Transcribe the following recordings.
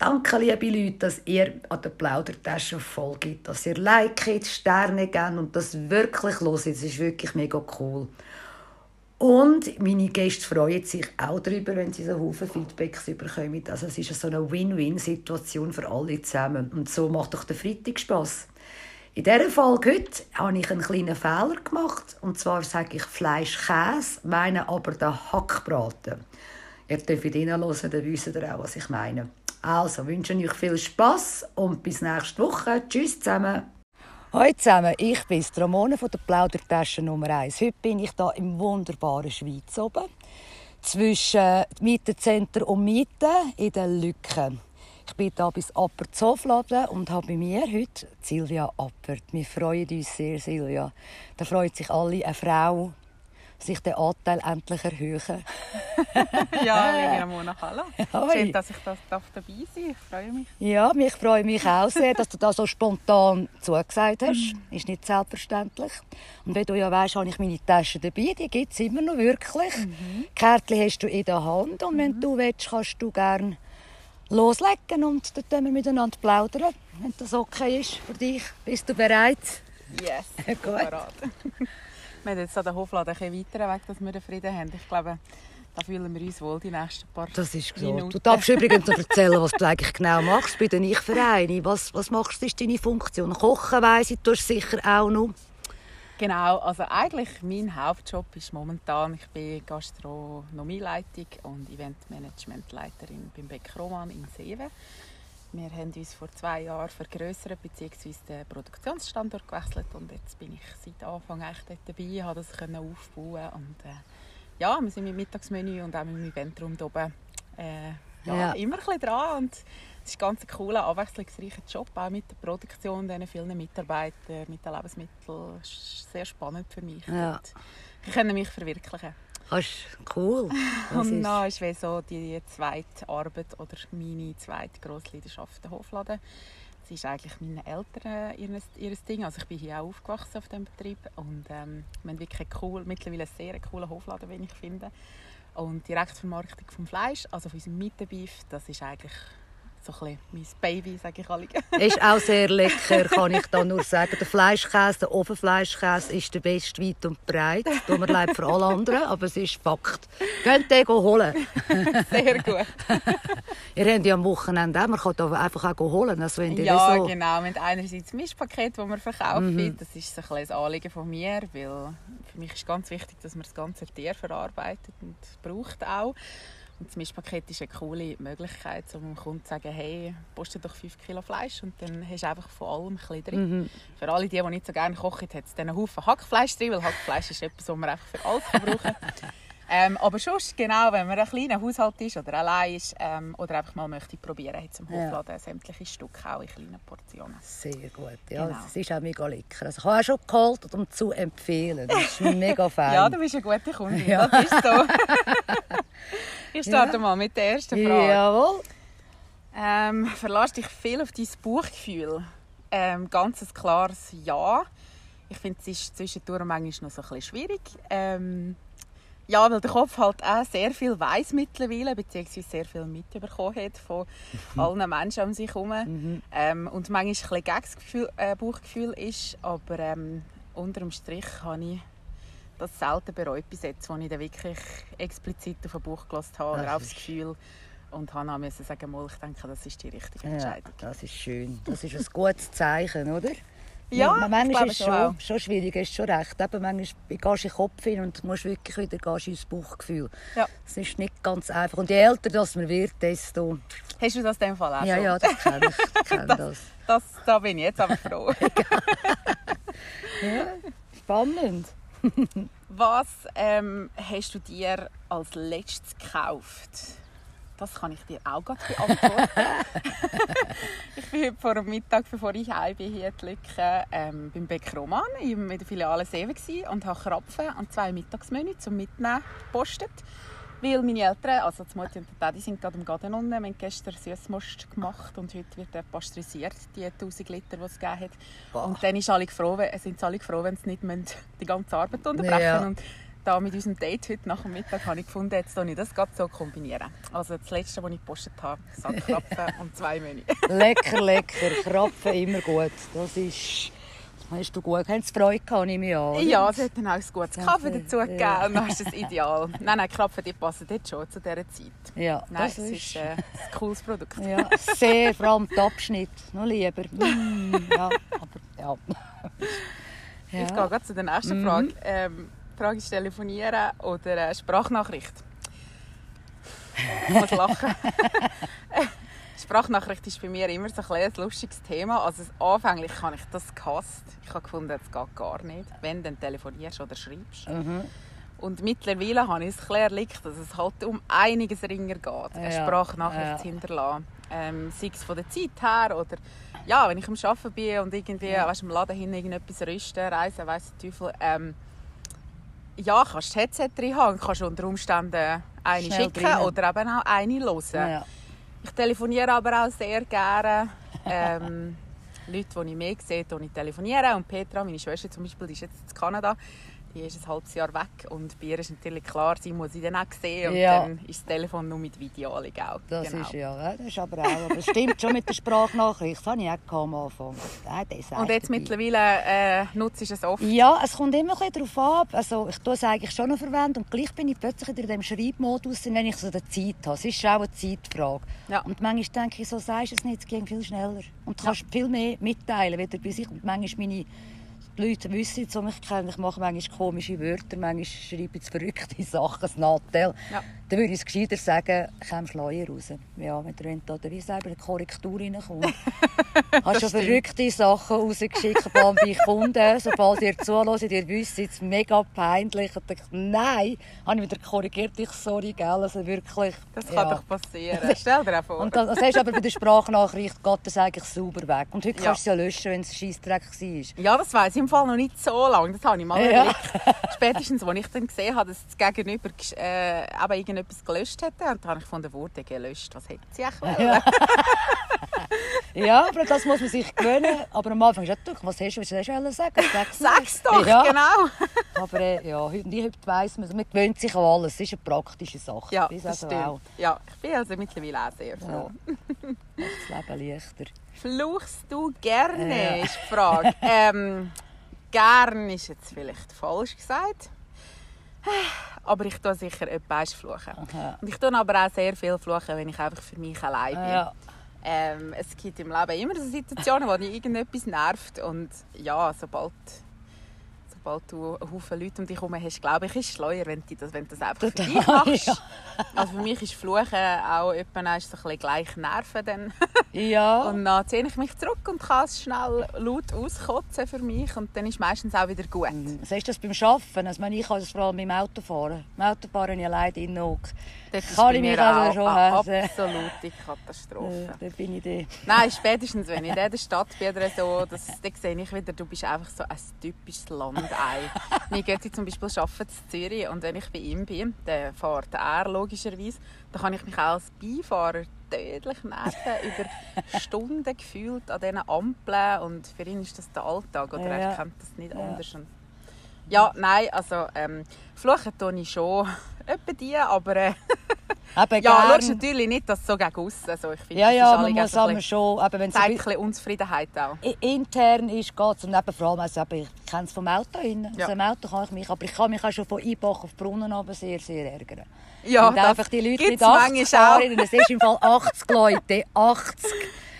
Danke, liebe Leute, dass ihr an der Plaudertasche voll dass ihr liket, Sterne gebt und das wirklich los ist. Es ist wirklich mega cool. Und meine Gäste freuen sich auch darüber, wenn sie so Haufen Feedbacks bekommen. Also es ist so eine Win-Win-Situation für alle zusammen. Und so macht doch der Freitag Spass. In dieser Folge heute habe ich einen kleinen Fehler gemacht. Und zwar sage ich Fleisch-Käse, meine aber den Hackbraten. Ihr dürft reinhören, dann wisst ihr auch, was ich meine. Also wünsche ich euch viel Spass und bis nächste Woche. Tschüss zusammen. Hallo zusammen, ich bin Ramona von der Plaudertasche Nummer 1. Heute bin ich hier im wunderbaren Schweiz oben, zwischen Mietenzentrum und Mieten in den Lücken. Ich bin hier bis Appert Zofladen und habe bei mir heute Silvia Appert. Wir freuen uns sehr, Silvia. Da freut sich alle, eine Frau, sich den Anteil endlich erhöhen. ja, liebe Ramona, hallo. Schön, dass ich das dabei sein darf. Ich freue mich. Ja, mich freue mich auch sehr, dass du da so spontan zugesagt hast. Mhm. Ist nicht selbstverständlich. Und wie du ja weißt, habe ich meine Tasche dabei. Die gibt es immer noch wirklich. Mhm. Kärtchen hast du in der Hand und wenn mhm. du willst, kannst du gerne loslegen und dann können wir miteinander plaudern, wenn das okay ist für dich. Bist du bereit? Yes, gut. Wir haben jetzt an den Hofladen ein weiter weg, dass wir den Frieden haben. Ich glaube, da fühlen wir uns wohl die nächsten paar Das ist gut. Du darfst übrigens noch erzählen, was du eigentlich genau machst bei den Ich-Vereinen. Was, was machst du, ist deine Funktion? Kochen weiss ich, tust sicher auch noch. Genau, also eigentlich mein Hauptjob ist momentan, ich bin Gastronomieleitung und Eventmanagementleiterin beim Beck Roman in Seewe. Wir haben uns vor zwei Jahren vergrößert bzw. den Produktionsstandort gewechselt und jetzt bin ich seit Anfang echt dort dabei, habe das können aufbauen und äh, ja, wir sind mit Mittagsmenü und auch mit dem Eventraum hier oben äh, ja, ja. immer ein bisschen dran und es ist ein ganz cooler, abwechslungsreicher Job, auch mit der Produktion, den vielen Mitarbeitern, mit den Lebensmitteln. Ist sehr spannend für mich. Ja. Ich kann mich verwirklichen. Das ist cool. Das und dann ist wie so die zweite Arbeit oder meine zweite grosse Leidenschaft der Hofladen. Das ist eigentlich meinen Eltern ihr, ihr Ding. Also ich bin hier auch aufgewachsen auf dem Betrieb und ähm, wir haben wirklich cool, mittlerweile einen sehr coolen Hofladen, wie ich finde. Und Direktvermarktung vom Fleisch, also von unserem Mietenbeef, das ist eigentlich so ein mein Baby, sage ich alle. ist auch sehr lecker, kann ich da nur sagen. Der Fleischkäse, der Ofenfleischkäse ist der beste weit und breit. Tut mir leid für alle anderen, aber es ist Fakt. Könnt ihr holen. sehr gut. ihr habt ja am Wochenende auch, man kann da einfach auch holen. Also wenn ja, so... genau. Wir haben einerseits Mischpaket, das wir verkaufen. Mhm. Das ist so ein, ein Anliegen von mir, weil für mich ist ganz wichtig, dass man das ganze Tier verarbeitet und braucht auch. Und das Mischpaket ist eine coole Möglichkeit, um dem Kunden zu sagen, hey, poste doch 5 Kilo Fleisch und dann hast du einfach von allem ein bisschen drin. Mhm. Für alle, die, die nicht so gerne kochen, hat es dann einen Haufen Hackfleisch drin, weil Hackfleisch ist etwas, das man einfach für alles brauchen. Ähm, aber sonst, genau, wenn man ein kleiner Haushalt ist oder allein ist ähm, oder einfach mal möchte probieren, hat es im Hofladen ja. sämtliche Stücke auch in kleinen Portionen. Sehr gut, ja, genau. es ist auch mega lecker. Also ich habe auch schon geholt, um zu empfehlen. Das ist mega fein. ja, du bist eine gute Kundin, ja. das ist so. ich starte ja. mal mit der ersten Frage. Jawohl. Ähm, verlässt dich viel auf dein Buchgefühl? Ähm, ganz ein klares Ja. Ich finde, es ist zwischendurch manchmal noch so ein bisschen schwierig. Ähm, ja, weil der Kopf halt auch sehr viel weiß mittlerweile, beziehungsweise sehr viel mitbekommen hat von mhm. allen Menschen um sich herum. Mhm. Ähm, und manchmal ein bisschen gegen äh, Bauchgefühl ist, aber ähm, unter dem Strich habe ich das selten bereut bis jetzt, als ich dann wirklich explizit auf ein Buch gelassen habe oder aufs Gefühl und habe dann sagen, ich denke, das ist die richtige Entscheidung. Ja, das ist schön. Das ist ein gutes Zeichen, oder? Ja, ja manchmal ist es schon, schon schwierig, ist schon recht. Eben, manchmal gehst du in den Kopf hin und musst wirklich wieder gehst ins Bauchgefühl. Ja. Es ist nicht ganz einfach. Und je älter das man wird, desto... Hast du das in dem Fall auch Ja, schon? ja, das kenne ich. ich kenn das, das. das. Da bin ich jetzt aber froh. ja, spannend. Was ähm, hast du dir als letztes gekauft? Das kann ich dir auch gerade beantworten. ich bin heute vor dem Mittag, bevor ich heim bin, hier in Lücke, ähm, beim Bäcker Roman in der Filiale Seven und habe Krapfen und zwei Mittagsmenü zum Mitnehmen gepostet. Weil meine Eltern, also die Mutter und der Daddy, sind gerade im Garten unten. Wir haben gestern Süßmost gemacht und heute wird er pasteurisiert, die 1000 Liter, die es gegeben hat. Boah. Und dann ist alle froh, sind alle froh, wenn sie nicht die ganze Arbeit unterbrechen ja. Und da mit unserem Date heute nach dem Mittag habe ich gefunden, jetzt soll ich das gerade so kombinieren. Also das letzte, was ich gepostet habe, Sackkrapfen und zwei Menü. lecker, lecker. Krapfen immer gut. Das ist... Hast du gut du Freude gehabt, nehme ich an? Ja, es hat dann auch ein gutes Kaffee dazu gegeben Ja. und dann ist das ideal. Nein, nein, Krapfen, die passen dort schon zu dieser Zeit. Ja, Nein, das es ist... ist äh, ein cooles Produkt. Ja, sehr, vor allem der Abschnitt. Noch lieber. Mm, ja, aber ja. ja. Ich gehe zu der nächsten Mhm. Frage. Ähm, die Frage ist Telefonieren oder äh, Sprachnachricht? Ich muss lachen. Sprachnachricht ist bei mir immer so ein, ein lustiges Thema. Also anfänglich habe ich das gehasst. Ich habe gefunden, das geht gar nicht. Wenn, dann telefonierst oder schreibst. Mhm. Und mittlerweile habe ich es erlebt, dass es halt um einiges ringer geht, eine Ja, Sprachnachricht ja. zu hinterlassen. Ähm, sei es von der Zeit her oder ja, wenn ich am Arbeiten bin und irgendwie Ja. weißt, im Laden hin irgendetwas rüsten, reisen, weiss der Teufel. Ähm, ja, kannst das Headset drin haben, kannst unter Umständen eine Schnell schicken drinnen. oder eben auch eine hören. Ja. Ich telefoniere aber auch sehr gerne. Ähm, Leute, die ich mehr sehe, die ich telefoniere. Und Petra, meine Schwester zum Beispiel, die ist jetzt in Kanada. Die ist ein halbes Jahr weg. Und bei ihr ist natürlich klar, sie muss sie dann auch sehen. Und Ja. dann ist das Telefon nur mit Videoanlage auch. Das Genau. ist ja, das ist aber auch, aber stimmt schon mit der Sprachnachricht, das habe ich auch am Anfang. Ja, Und jetzt mittlerweile äh, nutze ich es oft. Ja, es kommt immer ein darauf ab. Also ich tue es eigentlich schon noch verwenden und gleich bin ich plötzlich wieder in dem Schreibmodus, wenn ich so die Zeit habe. Es ist auch eine Zeitfrage. Ja. Und manchmal denke ich, so sagst du es nicht, es ging viel schneller. Und du kannst viel mehr mitteilen, wieder bei sich. Und manchmal meine die Leute wissen die mich kennen, ich mache manchmal komische Wörter, manchmal schreibe ich verrückte Sachen, ein Nattel. Ja. Dann würde ich es gescheiter sagen, komm Schleier raus. Ja, wenn der da wie selber eine Korrektur reinkommt. Hast schon verrückte Sachen rausgeschickt bei Kunden, sobald ihr zuhört, ihr wisst, es mega peinlich. Und ich, nein, habe ich wieder korrigiert, ich sorry, gell, also wirklich. Das kann ja. doch passieren. Stell dir vor. Und das, das hast du aber bei der Sprachnachricht, geht das eigentlich sauber weg. Und heute Ja. kannst du es ja löschen, wenn es Scheissdreck war. Ja, das weiß ich im Fall noch nicht so lange. Das habe ich mal Ja. Spätestens, als ich dann gesehen habe, dass das Gegenüber äh, eben irgendetwas gelöscht hätte. Und dann habe ich von der Wurde gelöscht. Was hätte sie wollen? Ja. ja, aber das muss man sich gewöhnen. Aber am Anfang ist doch, was hast du, was hast du sagen? Sag's. Sag's doch, Ja. genau. Aber äh, ja, heute, heute weiss man, man gewöhnt sich an alles. Es ist eine praktische Sache. Ja, ist das also stimmt. auch Ja, ich bin also mittlerweile auch sehr froh. macht das Leben leichter. Fluchst du gerne, Ja. ist die Frage. ähm, gern ist jetzt vielleicht falsch gesagt. Aber ich tue sicher etwas fluchen. Aha. Und ich tue aber auch sehr viel fluchen, wenn ich einfach für mich allein bin. Ja. Ähm, es gibt im Leben immer so Situationen, wo dich irgendetwas nervt. Und ja, sobald, sobald du einen Haufen Leute um dich herum hast, glaube ich, ist es schleuer, wenn du das, wenn du das einfach für dich machst. ja. Also für mich ist Fluchen auch etwa ein bisschen gleich Nerven. Dann. Ja. Und dann ziehe ich mich zurück und kann es schnell laut auskotzen für mich. Und dann ist es meistens auch wieder gut. Was ist das beim Arbeiten? Also, ich kann das vor allem beim Autofahren. Beim Autofahren habe ich allein in Hocke. Das ist Kann ich mich mir also auch schon eine hassen. absolute Katastrophe. Äh, da bin ich da. Nein, spätestens wenn ich in dieser Stadt bin oder so, das, dann sehe ich wieder, du bist einfach so ein typisches Landei. Mein Götti zum Beispiel arbeitet in Zürich und wenn ich bei ihm bin, dann fährt er logischerweise, dann kann ich mich auch als Beifahrer tödlich nerven über Stunden gefühlt an diesen Ampeln und für ihn ist das der Alltag oder Ja. er kennt das nicht Ja. anders. Und ja, nein, also ähm, fluchen tue ich schon, etwa die, aber äh, Eben ja, gern. natürlich nicht, dass es so gegen aussen, also ich finde, Ja, das ja, ist man muss aber schon, eben, wenn es zeigt ein bisschen Unzufriedenheit auch. Intern ist, es. Und eben vor allem, also eben, ich kenne es vom Auto hin. Ja. Also im Auto kann ich mich, aber ich kann mich auch schon von Einbach auf Brunnen aber sehr, sehr ärgern. Ja, und einfach die Leute mit 80 manchmal fahren, es ist im Fall 80 Leute, 80.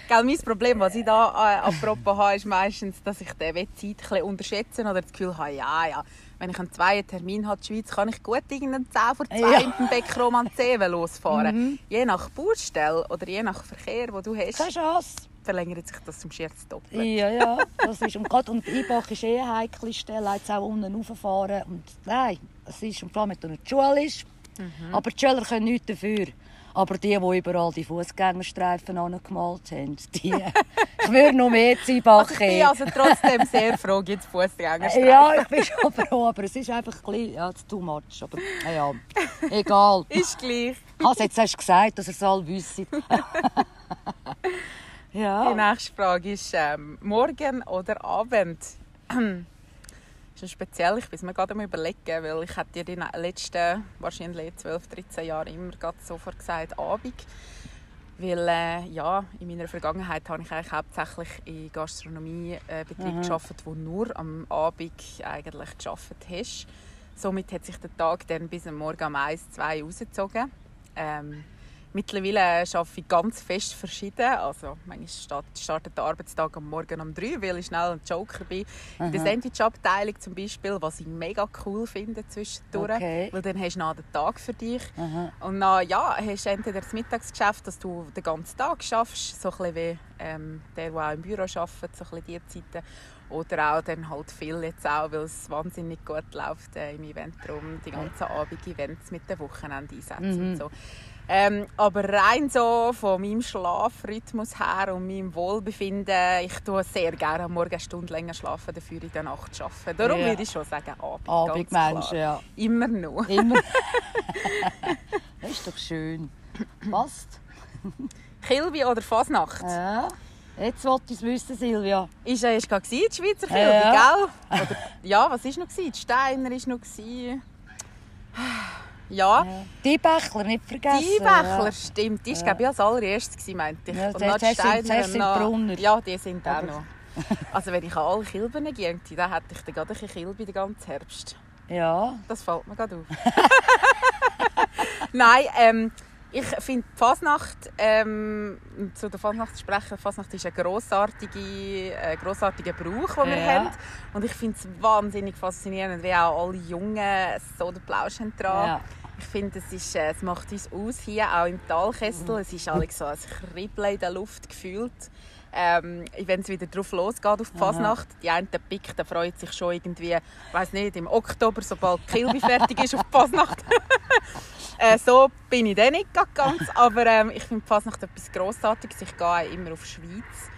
Gell, mein Problem, was ich da äh, apropos habe, ist meistens, dass ich die Wettzeit ein bisschen unterschätze oder das Gefühl habe, ja, ja, wenn ich einen zweiten Termin habe in der Schweiz, kann ich gut irgendeinen 10 vor 2 Ja. mit dem Beckroman Zewe losfahren. Je nach Baustelle oder je nach Verkehr, den du hast, Keine Chance. verlängert sich das zum Scherz doppelt. Ja, ja, das ist, und gerade und Einbach ist eh eine heikle Stelle, jetzt auch unten rauffahren. Und nein, es ist, und vor allem, wenn du die Schule ist. Mhm. Aber die Schüler können nichts dafür. Aber die, die überall die Fußgängerstreifen angemalt haben, die, ich würde noch mehr zu Einbach Also ich bin also trotzdem sehr froh, gibt es Fußgängerstreifen. Ja, ich bin schon froh, aber es ist einfach ein bisschen, ja, too much. Aber ja, ja, egal. Ist gleich. Also jetzt hast du gesagt, dass ihr es alle wissen. ja. Die nächste Frage ist ähm, Morgen oder Abend? ist speziell. Ich bin mir gerade überlegen, weil ich hätte dir die letzten wahrscheinlich 12, 13 Jahre immer sofort gesagt, Abend. Weil äh, ja, in meiner Vergangenheit habe ich eigentlich hauptsächlich in Gastronomiebetrieben äh, gearbeitet, wo nur am Abend eigentlich gearbeitet hast. Somit hat sich der Tag dann bis am Morgen um 1, 2 rausgezogen. Ähm, Mittlerweile arbeite ich ganz fest verschieden. Also, manchmal startet der Arbeitstag am Morgen um 3, weil ich schnell ein Joker bin. Aha. In der Sandwich-Abteilung zum Beispiel, was ich mega cool finde zwischendurch. Okay. Weil dann hast du noch den Tag für dich. Aha. Und dann ja, hast du entweder das Mittagsgeschäft, dass du den ganzen Tag schaffst, so ein wie ähm, der, der auch im Büro arbeitet, so ein diese Zeiten. Oder auch dann halt viel jetzt auch, weil es wahnsinnig gut läuft äh, im Eventraum, die ganzen Abend-Events mit den Wochenendeinsätzen mhm. und so. Ähm, aber rein so von meinem Schlafrhythmus her und meinem Wohlbefinden, ich tue sehr gerne am Morgen eine Stunde länger schlafen, dafür in der Nacht arbeiten. Darum ja. würde ich schon sagen Abend. Abendmensch, ja. Immer noch. Immer. das ist doch schön. Passt. Kilby oder Fasnacht? Ja. Jetzt wollte ich es wissen, Silvia. Ist ja erst die Schweizer Kilby, ja. gell? Oder, ja, was war noch? Die Steiner war noch. Ja. Die Bächler, nicht vergessen. Die Bächler, ja. stimmt. Die war, ja. als allererstes, meinte ich. Ja, Und dann Steiner sind Brunner. Ja, die sind auch noch. Also wenn ich an alle Kilben gehe, dann hätte ich dann gerade ein Kilbe den ganzen Herbst. Ja. Das fällt mir gerade auf. Nein, ähm, ich finde die Fasnacht, ähm, zu der Fasnacht zu sprechen, Fasnacht ist ein grossartiger, äh, grossartiger Brauch, den wir ja. haben. Und ich finde es wahnsinnig faszinierend, wie auch alle Jungen so den Plausch haben dran. Ja. Ich finde, es, ist, äh, es macht uns aus, hier auch im Talkessel. Es ist alles so ein Kribbeln in der Luft gefühlt. Ähm, wenn es wieder drauf losgeht auf die Fasnacht, die einen Pick, der freut sich schon irgendwie, ich weiß nicht, im Oktober, sobald Kilby fertig ist auf die Fasnacht. äh, so bin ich dann nicht ganz, aber ähm, ich finde die Fasnacht etwas Grossartiges. Ich gehe immer auf die Schweiz.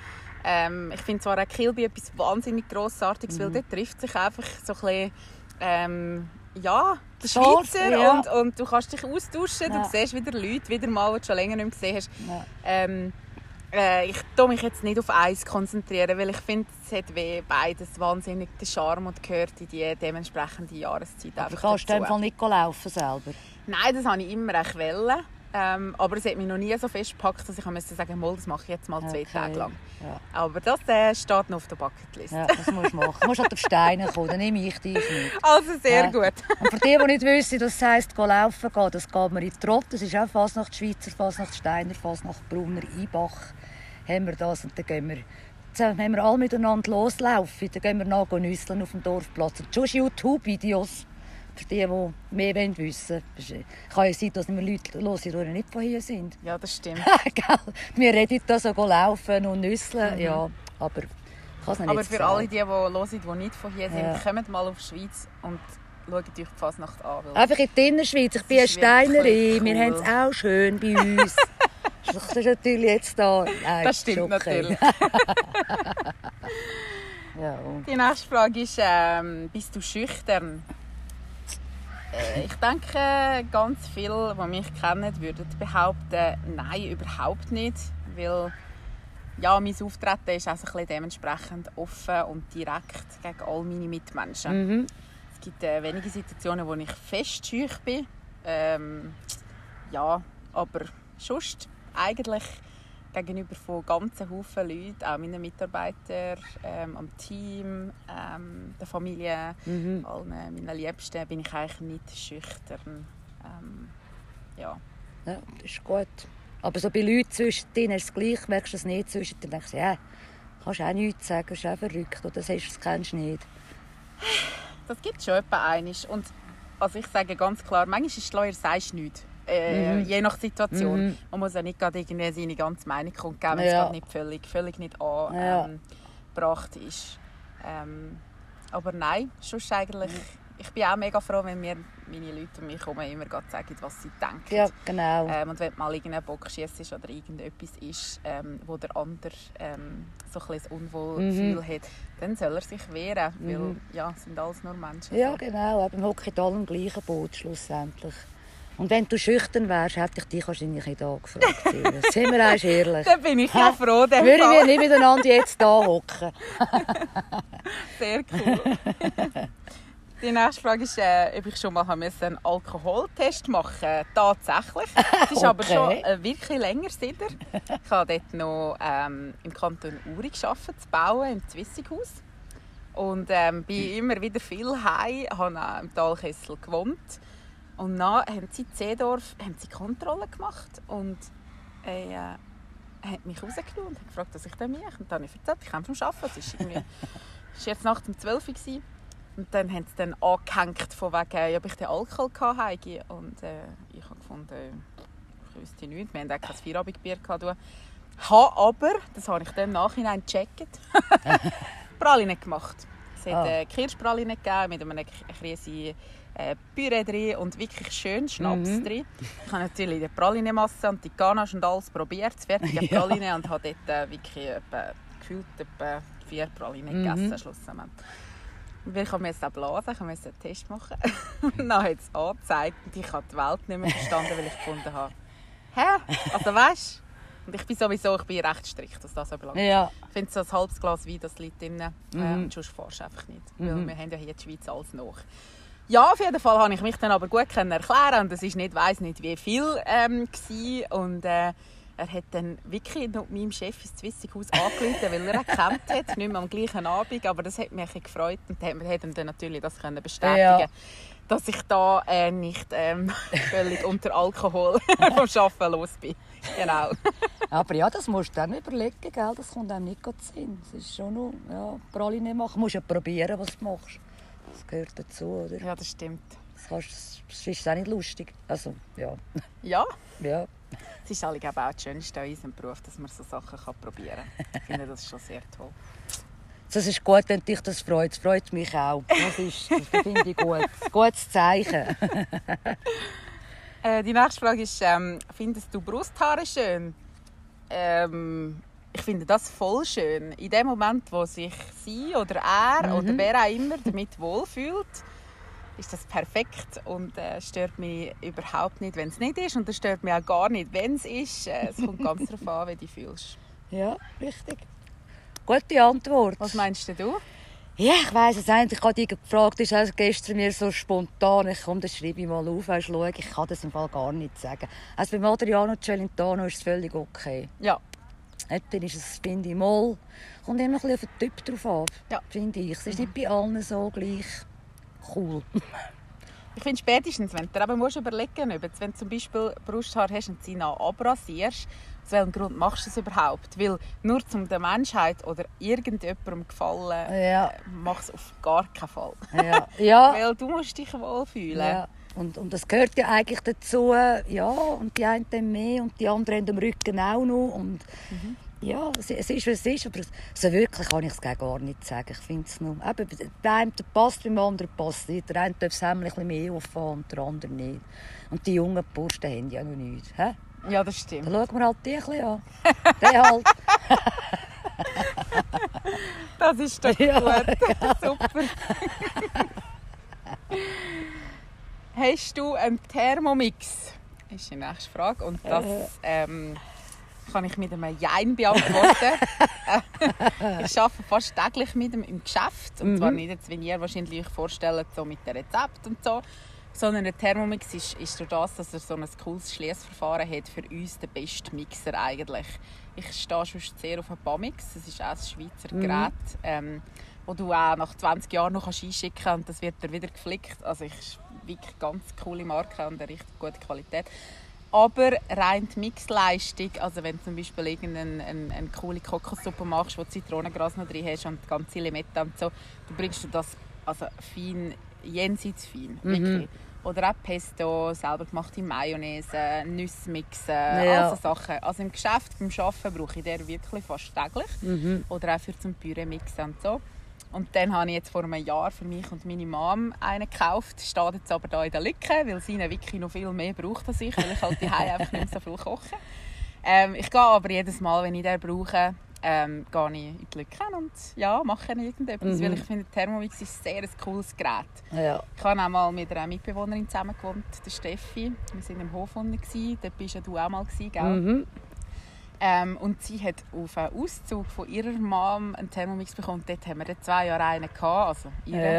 Ähm, ich finde zwar auch Kilby etwas wahnsinnig Grossartiges, mhm. weil dort trifft sich einfach so ein bisschen, ähm, ja, der Schweizer ja. und, und du kannst dich austauschen, ja. du siehst wieder Leute, wieder mal, die du schon länger nicht mehr gesehen hast. Ja. Ähm, äh, ich tue mich jetzt nicht auf eins konzentrieren, weil ich finde, es hat beides wahnsinnig den Charme und gehört in die dementsprechende Jahreszeit Aber kannst dazu. du nicht laufen selber? Nein, das habe ich immer echt wollen. Ähm, aber es hat mich noch nie so fest gepackt, dass ich musste sagen musste, das mache ich jetzt mal zwei okay. Tage lang. Ja. Aber das äh, steht noch auf der Bucketlist. Ja, das musst du machen. Du musst halt auf Steine kommen, dann nehme ich dich mit. Also sehr ja. gut. Und für die, die nicht wissen, das heisst, laufen gehen, das geht man in Trott. Das ist auch fast nach Schweizer, fast nach Steiner, fast nach Brunner, Einbach. Haben wir das und dann gehen wir haben wir alle miteinander loslaufen. Dann gehen wir nach nüsseln auf dem Dorfplatz. Und schon YouTube-Videos die, die mehr wissen wollen. Es kann ja sein, dass wir Leute hören, die nicht von hier sind. Ja, das stimmt. wir reden da so laufen und nüsseln, mhm. ja, aber aber für alle, die, die hören, die nicht von hier sind, ja. kommt mal auf die Schweiz und schaut euch die Fasnacht an. Einfach in der Innerschweiz. Ich bin eine Steinerin. Cool. Wir haben es auch schön bei uns. das ist natürlich jetzt da. Nein, das stimmt okay. natürlich. ja, die nächste Frage ist, ähm, bist du schüchtern? Äh, ich denke, ganz viele, die mich kennen, würden behaupten, nein, überhaupt nicht. Weil ja, mein Auftreten ist also ein dementsprechend offen und direkt gegen all meine Mitmenschen. Mhm. Es gibt äh, wenige Situationen, wo ich fest schüch bin. Ähm, ja, aber sonst eigentlich gegenüber von ganzen Haufen Leuten, auch meinen Mitarbeitern, ähm, am Team, ähm, der Familie, mhm. allen meinen Liebsten, bin ich eigentlich nicht schüchtern. Ähm, ja. ja, das ist gut. Aber so bei Leuten zwischen denen ist es gleich, merkst du es nicht zwischen denen, denkst du, ja, kannst auch nichts sagen, das ist auch verrückt, oder das, das kennst du nicht. Das gibt es schon etwa einiges. Und also ich sage ganz klar, manchmal ist es Lawyer, sagst du nichts äh, mhm. je nach Situation. Mhm. Man muss ja nicht gerade irgendwie seine ganze Meinung kundgeben, wenn ja. es nicht völlig, völlig nicht angebracht ja. ähm, ist. Ähm, aber nein, sonst eigentlich... Ich bin auch mega froh, wenn mir meine Leute um mich herum immer sagen, was sie denken. Ja, genau. Ähm, und wenn mal irgendein Bockschieß ist oder irgendetwas ist, ähm, wo der andere ähm, so ein, ein Unwohlgefühl mhm. hat, dann soll er sich wehren, weil mhm. ja, sind alles nur Menschen. Ja, genau. Man hockt alle im gleichen Boot schlussendlich. Und wenn du schüchtern wärst, hätte ich dich wahrscheinlich nicht angefragt. Sind wir ehrlich ehrlich. Dann bin ich ja froh, Würden wir nicht miteinander jetzt da hocken. Sehr cool. Die nächste Frage ist, äh, ob ich schon mal einen Alkoholtest machen musste. Tatsächlich. Es ist aber Okay. schon äh, wirklich länger sicher. Ich habe dort noch ähm, im Kanton Uri gearbeitet, zu bauen, im Zwissighaus. Und ähm, bin immer wieder viel heim, habe auch im Talkessel gewohnt. Und dann haben sie in Seedorf haben sie Kontrolle gemacht und äh, äh, hat mich rausgenommen und hat gefragt, was ich denn mache. Und dann habe ich erzählt, ich komme vom Arbeiten. Es ist irgendwie es war jetzt nachts um 12 Uhr. gewesen. Und dann haben sie dann angehängt, von wegen, ob ich den Alkohol hatte. Und äh, ich habe gefunden, äh, ich wüsste nicht. Wir hatten auch kein Feierabendbier. gehabt. Habe aber, das habe ich dann im Nachhinein gecheckt, Praline gemacht. Es hat Ah. äh, Kirschpraline gegeben mit einem riesigen äh, Püree drin und wirklich schön Schnaps Mhm. drin. Ich habe natürlich die Pralinemasse und die Ganache und alles probiert, das fertige Ja. Praline, und habe dort äh, wirklich etwa, gefühlt etwa vier Pralinen Mhm. gegessen schlussendlich. Weil ich musste auch blasen, ich musste einen Test machen. Und dann hat es angezeigt und ich habe die Welt nicht mehr verstanden, weil ich gefunden habe, hä? Also weißt? Und ich bin sowieso ich bin recht strikt, was das anbelangt. Ja. Ich finde, so ein halbes Glas Wein, das liegt drin. Äh, Mhm. und sonst fahrst du einfach nicht. Weil Mhm. wir haben ja hier in der Schweiz alles noch. Ja, auf jeden Fall habe ich mich dann aber gut können erklären und es ist nicht, weiß nicht wie viel ähm, gsi. und äh, er hat dann wirklich noch meinem Chef ins Zwissighaus angerufen, weil er ihn gekannt hat, nicht mehr am gleichen Abend, aber das hat mich gefreut und hat, hat ihm dann natürlich das können bestätigen, Ja. dass ich da äh, nicht ähm, völlig unter Alkohol vom Arbeiten los bin. Genau. Aber ja, das musst du dann überlegen, gell? das kommt einem nicht gut zu Sinn. Es ist schon noch, ja, Praline machen. Du musst ja probieren, was du machst. Das gehört dazu, oder? Ja, das stimmt. Das, kannst, das ist auch nicht lustig. Also, ja. Ja, ja. Es ist alle, glaube ich, auch das Schönste an unserem Beruf, dass man so Sachen kann probieren kann. Ich finde das schon sehr toll. Das ist gut, wenn dich das freut. Das freut mich auch. Das, ist, das finde ich gut. Gutes Zeichen. Äh, die nächste Frage ist, ähm, findest du Brusthaare schön? Ähm, ich finde das voll schön. In dem Moment, wo sich sie oder er oder wer auch immer damit wohlfühlt, ist das perfekt und äh, stört mich überhaupt nicht, wenn es nicht ist. Und es stört mich auch gar nicht, wenn es ist. Äh, es kommt ganz darauf an, wie du fühlst. Ja, richtig. Gute Antwort. Was meinst du? Ja, ich weiss es eigentlich. Ich habe dich gefragt, ist also gestern mir so spontan. Ich komm, das schreibe ich mal auf. Weißt, schau, ich kann das im Fall gar nicht sagen. Also bei Adriano Celentano ist es völlig okay. Ja, Nicht, Dann ist es, finde ich, mal. Kommt immer ein bisschen auf den Typ drauf ab. Ja. Finde ich. Es ist nicht bei allen so gleich cool. Ich finde spätestens, wenn du eben musst überlegen musst, wenn du zum Beispiel Brusthaar hast und sie noch abrasierst, aus welchem Grund machst du das überhaupt? Weil nur zum der Menschheit oder irgendjemandem gefallen, Ja. äh, mach es auf gar keinen Fall. Ja. ja. Weil du musst dich wohlfühlen. Ja. Und, und das gehört ja eigentlich dazu, ja, und die einen mehr und die anderen haben am Rücken auch noch. Und ja, es, es ist, was es ist, aber so wirklich kann ich es gar nicht sagen. Ich finde es nur, eben, der eine passt, beim anderen passt nicht. Der eine darf das ein bisschen mehr auffahren und der andere nicht. Und die jungen Burschen haben ja noch nichts. Hä? Ja, das stimmt. Dann schauen wir halt die ein an. Der halt. Das ist doch Ja, gut. Super. Hast du einen Thermomix? Das ist die nächste Frage. Und das ähm, kann ich mit einem Jein beantworten. ich arbeite fast täglich mit dem im Geschäft. Und zwar nicht jetzt, wie ihr wahrscheinlich euch vorstellt, so mit dem Rezept und so. Sondern ein Thermomix ist, ist durch das, dass er so ein cooles Schließverfahren hat, für uns der beste Mixer eigentlich. Ich stehe sonst sehr auf einen Bamix. Das ist auch ein Schweizer Gerät, ähm, wo du auch nach 20 Jahren noch einschicken kannst und das wird dir wieder geflickt. Also ich wirklich ganz coole Marke und eine richtig gute Qualität. Aber rein die Mixleistung, also wenn du zum Beispiel irgendeine eine, eine coole Kokossuppe machst, wo du Zitronengras noch drin hast und ganze Limette und so, dann bringst du das also fein, jenseits fein, wirklich. Oder auch Pesto, selber gemachte Mayonnaise, Nüssmixen, Ja. all so Sachen. Also im Geschäft, beim Arbeiten brauche ich den wirklich fast täglich. Mhm. Oder auch für zum Püree mixen und so. Und dann habe ich jetzt vor einem Jahr für mich und meine Mom einen gekauft. Steht jetzt aber da in der Lücke, weil sie wirklich noch viel mehr braucht als ich, weil ich halt die einfach nicht so viel koche. Ähm, ich gehe aber jedes Mal, wenn ich den brauche, ähm, gehe ich in die Lücke und ja, mache irgendetwas, Mhm. weil ich finde, Thermomix ist sehr ein cooles Gerät. Ja. Ich habe auch mal mit einer Mitbewohnerin zusammen gewohnt, der Steffi. Wir waren im Hof unten, dort bist ja du auch mal, gell? Mhm. Ähm, und sie hat auf einen Auszug von ihrer Mom einen Thermomix bekommen. Dort haben wir dann zwei Jahre einen gehabt, also ihre.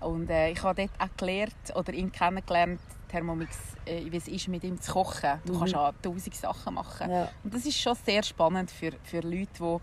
Ja. Und äh, ich habe dort auch gelernt, oder ihn kennengelernt, Thermomix, äh, wie es ist, mit ihm zu kochen. Du Mhm. kannst auch tausend Sachen machen. Ja. Und das ist schon sehr spannend für, für Leute, die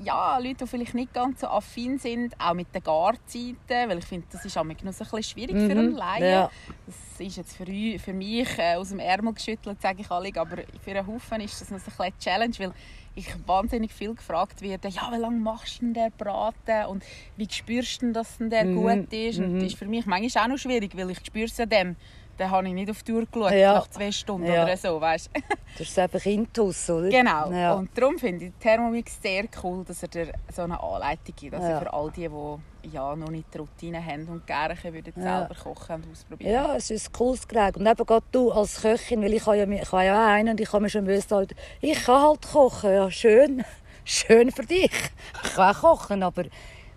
ja, Leute, die vielleicht nicht ganz so affin sind, auch mit den Garzeiten, weil ich finde, das ist auch noch ein bisschen schwierig für einen Mhm. Laien. Ja. Das ist jetzt für, für mich äh, aus dem Ärmel geschüttelt, sage ich alle, aber für einen Haufen ist das noch so eine Challenge, weil ich wahnsinnig viel gefragt werde, ja, wie lange machst du denn den Braten und wie spürst du denn, dass denn der Mhm, gut ist? Und mhm. das ist für mich manchmal auch noch schwierig, weil ich spüre es ja dann. Dann habe ich nicht auf die Uhr geschaut, Ja. nach zwei Stunden Ja. oder so, weißt Das ist einfach intus, oder? Genau. Ja. Und darum finde ich Thermomix sehr cool, dass er dir so eine Anleitung gibt. Also für all die, die ja, noch nicht die Routine haben und gerne würden selber kochen und ausprobieren. Ja, es ist ein cooles Gerät. Und eben gerade du als Köchin, weil ich habe ja, ich habe ja auch einen und ich habe mir schon müssen halt, ich kann halt kochen, ja schön, schön für dich. Ich kann auch kochen, aber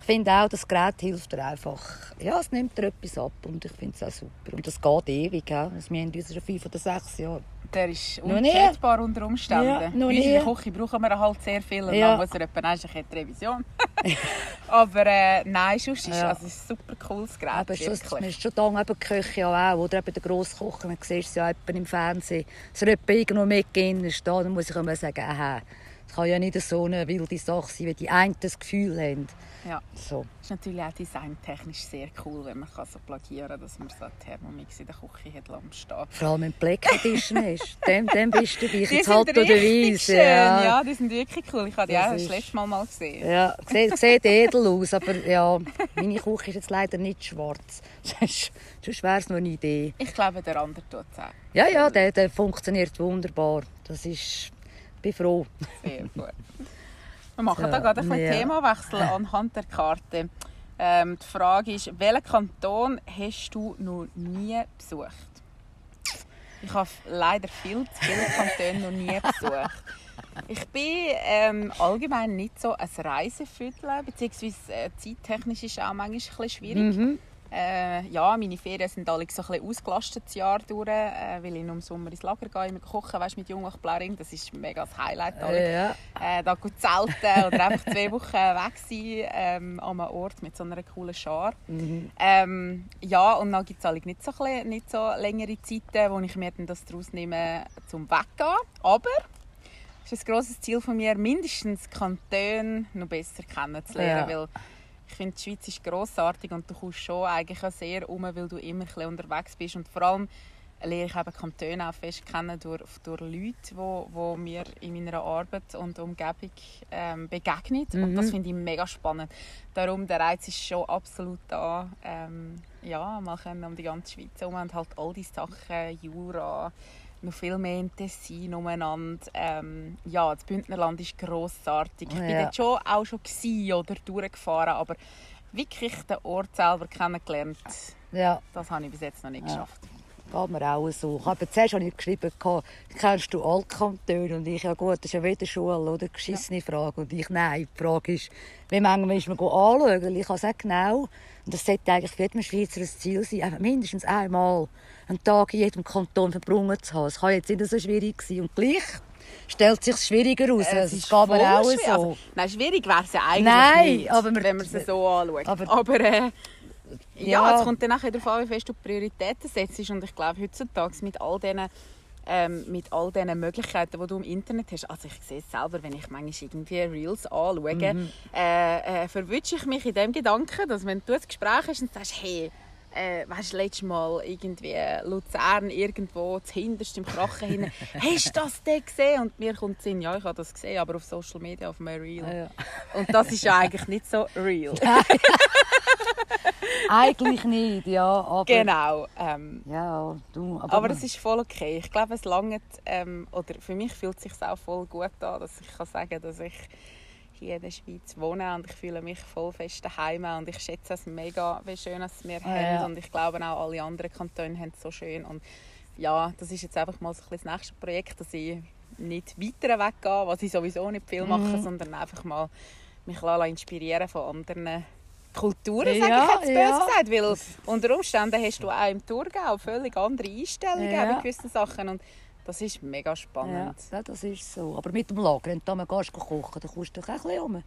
ich finde auch, das Gerät hilft dir einfach. Ja, es nimmt dir etwas ab und ich finde es auch super. Und das geht ewig, gell? Also wir haben uns schon fünf oder sechs Jahre. Der ist unschätzbar unter Umständen. Ja, noch Bei uns in der nie. Küche brauchen wir halt sehr viel und Ja. dann muss er etwa eine Revision. Aber äh, nein, sonst ist Ja. also, es ist ein super cooles Gerät. Aber wirklich. man ist schon da, eben die Köche ja auch, oder eben der Grosskocher, man sieht es ja etwa im Fernsehen. Dass er etwa irgendwo mitgehen ist, da, dann muss ich immer sagen, aha, es kann ja nicht so eine wilde Sache sein, wie die einen das Gefühl haben. Ja. So. ist natürlich auch designtechnisch sehr cool, wenn man kann so plagieren kann, dass man so einen Thermomix in der Küche hat stehen. Vor allem, wenn du Black Edition ist. Dem, dem bist du. Die Jetzt halt oder schön, Ja. ja, die sind wirklich cool. Ich habe die Das auch das letzte Mal mal gesehen. Ja, sieht, sieht edel aus, aber ja, meine Küche ist jetzt leider nicht schwarz. Sonst sonst wäre es noch eine Idee. Ich glaube, der andere tut es auch. Ja, ja, der, der funktioniert wunderbar. Das ist... Ich bin froh. Sehr gut. Wir machen So, da gerade ein ja. Themawechsel anhand der Karte. Ähm, die Frage ist, welchen Kanton hast du noch nie besucht? Ich habe leider viel zu viele Kantone noch nie besucht. Ich bin ähm, allgemein nicht so ein Reiseviertel, beziehungsweise äh, zeittechnisch ist es auch manchmal ein bisschen schwierig. Mhm. Äh, ja, meine Ferien sind alle so ein bisschen ausgelastet das Jahr durch, äh, weil ich im Sommer ins Lager gehe, immer kochen weißt, mit Jungachbläring. Das ist mega das Highlight. alle. Ja. Äh, da gut zelten oder einfach zwei Wochen weg sein ähm, an einem Ort mit so einer coolen Schar. Mhm. Ähm, ja, und dann gibt es nicht so, bisschen- nicht so längere Zeiten, wo ich mir dann das daraus nehme, zum Weggehen. Aber es ist ein grosses Ziel von mir, mindestens Kantone noch besser kennenzulernen, Ja. weil ich finde, die Schweiz ist grossartig und du kommst schon eigentlich auch sehr um, weil du immer ein bisschen unterwegs bist und vor allem lerne ich eben Kantone auch fest kennen durch, durch Leute, die wo, wo mir in meiner Arbeit und Umgebung ähm, begegnen. Und Mhm. das finde ich mega spannend. Darum, der Reiz ist schon absolut da. Ähm, ja, mal können um die ganze Schweiz herum und halt all diese Sachen, Jura, noch viel mehr in Tessin umeinander. Ähm, ja, das Bündnerland ist grossartig. Ich bin Ja. dort schon auch schon gewesen oder durchgefahren, aber wirklich den Ort selber kennengelernt, ja. das habe ich bis jetzt noch nicht Ja. geschafft. Geht mir auch so. Ich habe zuerst habe ich geschrieben, kennst du alle Kantone? Und ich, ja gut, das ist ja wieder Schule, oder? Geschissene Frage. Und ich, nein. Die Frage ist, wie manchmal ist man anschauen? Ich habe gesagt, genau. Und das sollte eigentlich für jeden Schweizer ein Ziel sein, einfach mindestens einmal einen Tag in jedem Kanton verbrungen zu haben. Es kann jetzt nicht so schwierig sein. Und gleich stellt es sich schwieriger aus. Äh, Es geht mir voll auch schwer. so. Also, nein, schwierig wäre es ja eigentlich Nein, nicht, aber wir- wenn man es so anschaut. aber- Aber, äh, ja, Ja. es kommt dann nachher darauf an, wie fest du Prioritäten setzt. Und ich glaube, heutzutage mit all diesen ähm, mit all diesen Möglichkeiten, die du im Internet hast. Also ich sehe es selber, wenn ich manchmal irgendwie Reels anschaue, Mhm. äh, äh, verwünsche ich mich in dem Gedanken, dass wenn du ein Gespräch hast und sagst, hey, äh, weißt du, letztes Mal irgendwie Luzern irgendwo hinterst im Krachen hin. Hast du das denn gesehen? Und mir kommt Sinn, ja, ich habe das gesehen, aber auf Social Media, auf einem Reel. Ja. Und das ist ja eigentlich nicht so real. Eigentlich nicht, ja. Aber, genau. Ähm, Ja, du. Aber, aber das ist voll okay. Ich glaube, es langt, ähm, oder für mich fühlt es sich auch voll gut an, dass ich kann sagen dass ich hier in der Schweiz wohne und ich fühle mich voll fest daheim und ich schätze es mega, wie schön es wir Ja, haben ja. und ich glaube auch alle anderen Kantone haben es so schön und ja, das ist jetzt einfach mal so ein das nächste Projekt, dass ich nicht weiter weggehen, was ich sowieso nicht viel mache, Mhm. sondern einfach mal mich inspirieren von anderen Kulturen, Ja, sage ich jetzt böse ja. gesagt. Weil unter Umständen hast du auch im Thurgau völlig andere Einstellungen Ja. bei gewissen Sachen und das ist mega spannend. ja, das ist so. Aber mit dem Lager, wenn du da mal gehst, kochen, dann kommst du doch auch ein bisschen um.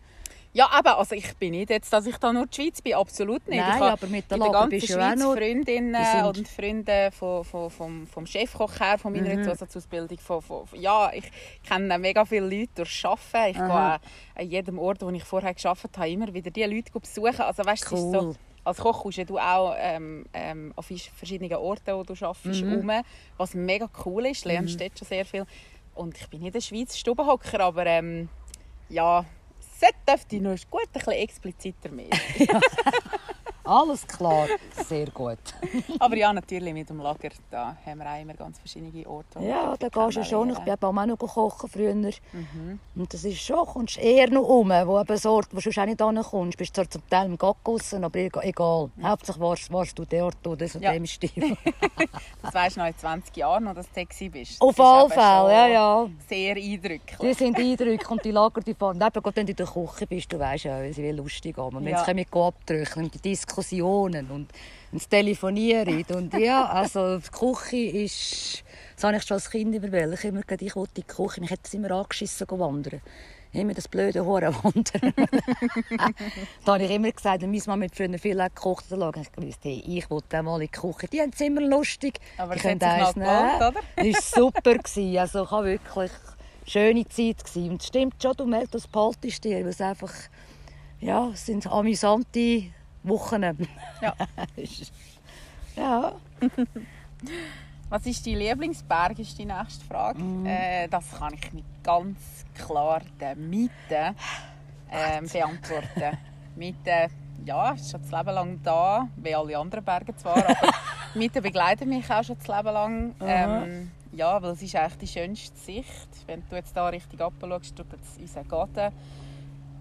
Ja, eben, also ich bin nicht jetzt, dass ich da nur die Schweiz bin, absolut nicht. Nein, ich aber mit der in der ganzen ja Schweiz nur... Freundinnen und Freunde von, von, vom, vom Chefkoch her, von meiner Mhm. Zusatzausbildung. Von, von, ja, ich kenne mega viele Leute durch Arbeiten. Ich Aha. gehe an jedem Ort, wo ich vorher gearbeitet habe, immer wieder diese Leute besuchen. Also weißt, ist so, Cool. als Koch kommst ja du auch ähm, ähm, an verschiedenen Orten, wo du arbeitest, Mhm. rum, was mega cool ist. Du lernst dort schon sehr viel. Und ich bin nicht in der Schweiz Stubenhocker, aber ähm, ja, es dürfte noch gut ein bisschen expliziter mehr. Alles klar, sehr gut. aber ja, natürlich mit dem Lager, da haben wir auch immer ganz verschiedene Orte. Ja, da gehst du schon. Ich kennenlernen. bin eben auch noch kochen früher. Mhm. Und das ist schon, kommst eher noch um, wo eben so Ort, wo du auch nicht hinkommst. Bist zwar zum Teil im Gack draussen, aber ega- egal. Hauptsache warst, warst du dort oder so Ja. dem Stil. Das weisst du noch in 20 Jahren noch, dass du da bist. Auf alle Fälle, ja, ja. Sehr eindrücklich. Die sind Eindrücke und die Lager, die fahren. Eben, gerade wenn du in der Küche bist, du weißt ja, wie lustig an. Und wenn Ja. es mit abdrücken die Diskussionen und das Telefonieren. Und ja, also die Küche ist... Das habe ich schon als Kind immer wollen. Ich immer gesagt, ich wollte die Küche. Mich hat es immer angeschissen, zu wandern. Immer das blöde Hure wandern. da habe ich immer gesagt, meine Mama mit früher viel gekocht habe ich gewusst, hey, ich wollte mal in die Küche. Die haben es immer lustig. Aber es sich mal eins gelohnt, oder? Es war super. gewesen. Also ich habe wirklich eine schöne Zeit. gewesen. Und es stimmt schon, du merkst, das behaltest dir, weil es einfach, ja, es sind amüsante Wochen. Ja. ja. Was ist dein Lieblingsberg, ist die nächste Frage. Mhm. Äh, das kann ich mit ganz klar den Mieten ähm, beantworten. Mieten, ja, ist schon das Leben lang da, wie alle anderen Berge zwar, aber Mieten begleiten mich auch schon das Leben lang. Ähm, ja, weil es ist eigentlich die schönste Sicht. Wenn du jetzt da richtig abschaust, tut jetzt unser Garten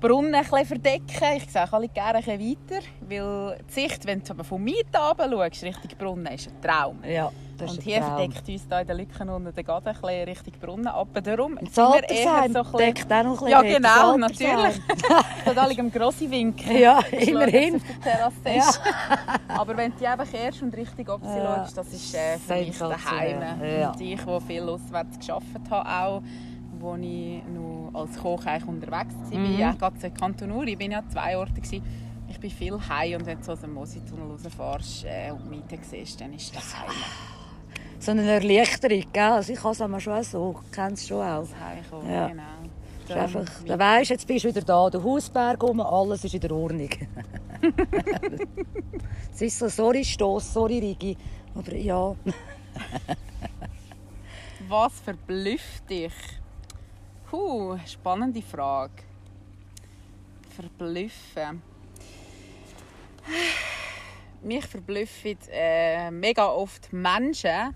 Brunnen ein verdecken. Ich sehe alle gerne ein weiter, weil die Sicht, wenn du vom Mieten runter schaust, Richtung Brunnen, ist ein Traum. ja, das ist Und hier Traum. verdeckt uns da in den Lücken unter den Gaden ein Richtung Brunnen ab. Darum Das sind wir eher so ein bisschen... deckt auch noch ein Ja, genau, das natürlich. Steht alle im grossen Winkel. Ja, immerhin. der ist. Aber wenn du einfach erst und richtig oben Ja. schaust, das ist äh, für mich Sensationell. daheim. Ja. Und ich, der viel auswärts gearbeitet habe, auch, wo ich noch als Koch eigentlich unterwegs war. Mhm. Ja, gerade in Kanton Uri, ich war ja an zwei Orte. Gewesen. Ich bin viel heim und wenn du so aus dem Mositunnel rausfährst äh, und die Miete siehst, dann ist das heim. So eine Erleichterung, gell? Also ich habe es schon so, ich kenne es schon auch. Das Heimkommen, Ja. genau. Einfach, dann weisst, jetzt bist du wieder da, der Hausberg um, alles ist in der Ordnung. es ist so, sorry Stoss, sorry Rigi, aber ja. Was verblüfft dich? Puh, spannende Frage. Verblüffen. Mich verblüffen äh, mega oft Menschen,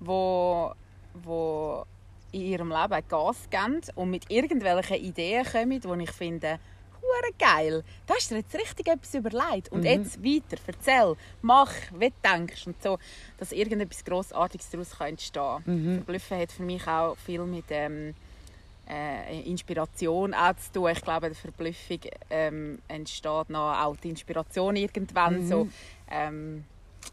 wo, wo in ihrem Leben Gas geben und mit irgendwelchen Ideen kommen, die ich finde, hure geil. Da hast du dir jetzt richtig etwas überlegt. Und jetzt weiter, erzähl, mach, wie du denkst. Und so, dass irgendetwas Grossartiges daraus kann entstehen kann. Verblüffen hat für mich auch viel mit ähm, äh, Inspiration auch zu tun. Ich glaube, der Verblüffung ähm, entsteht noch auch die Inspiration irgendwann. So, ähm,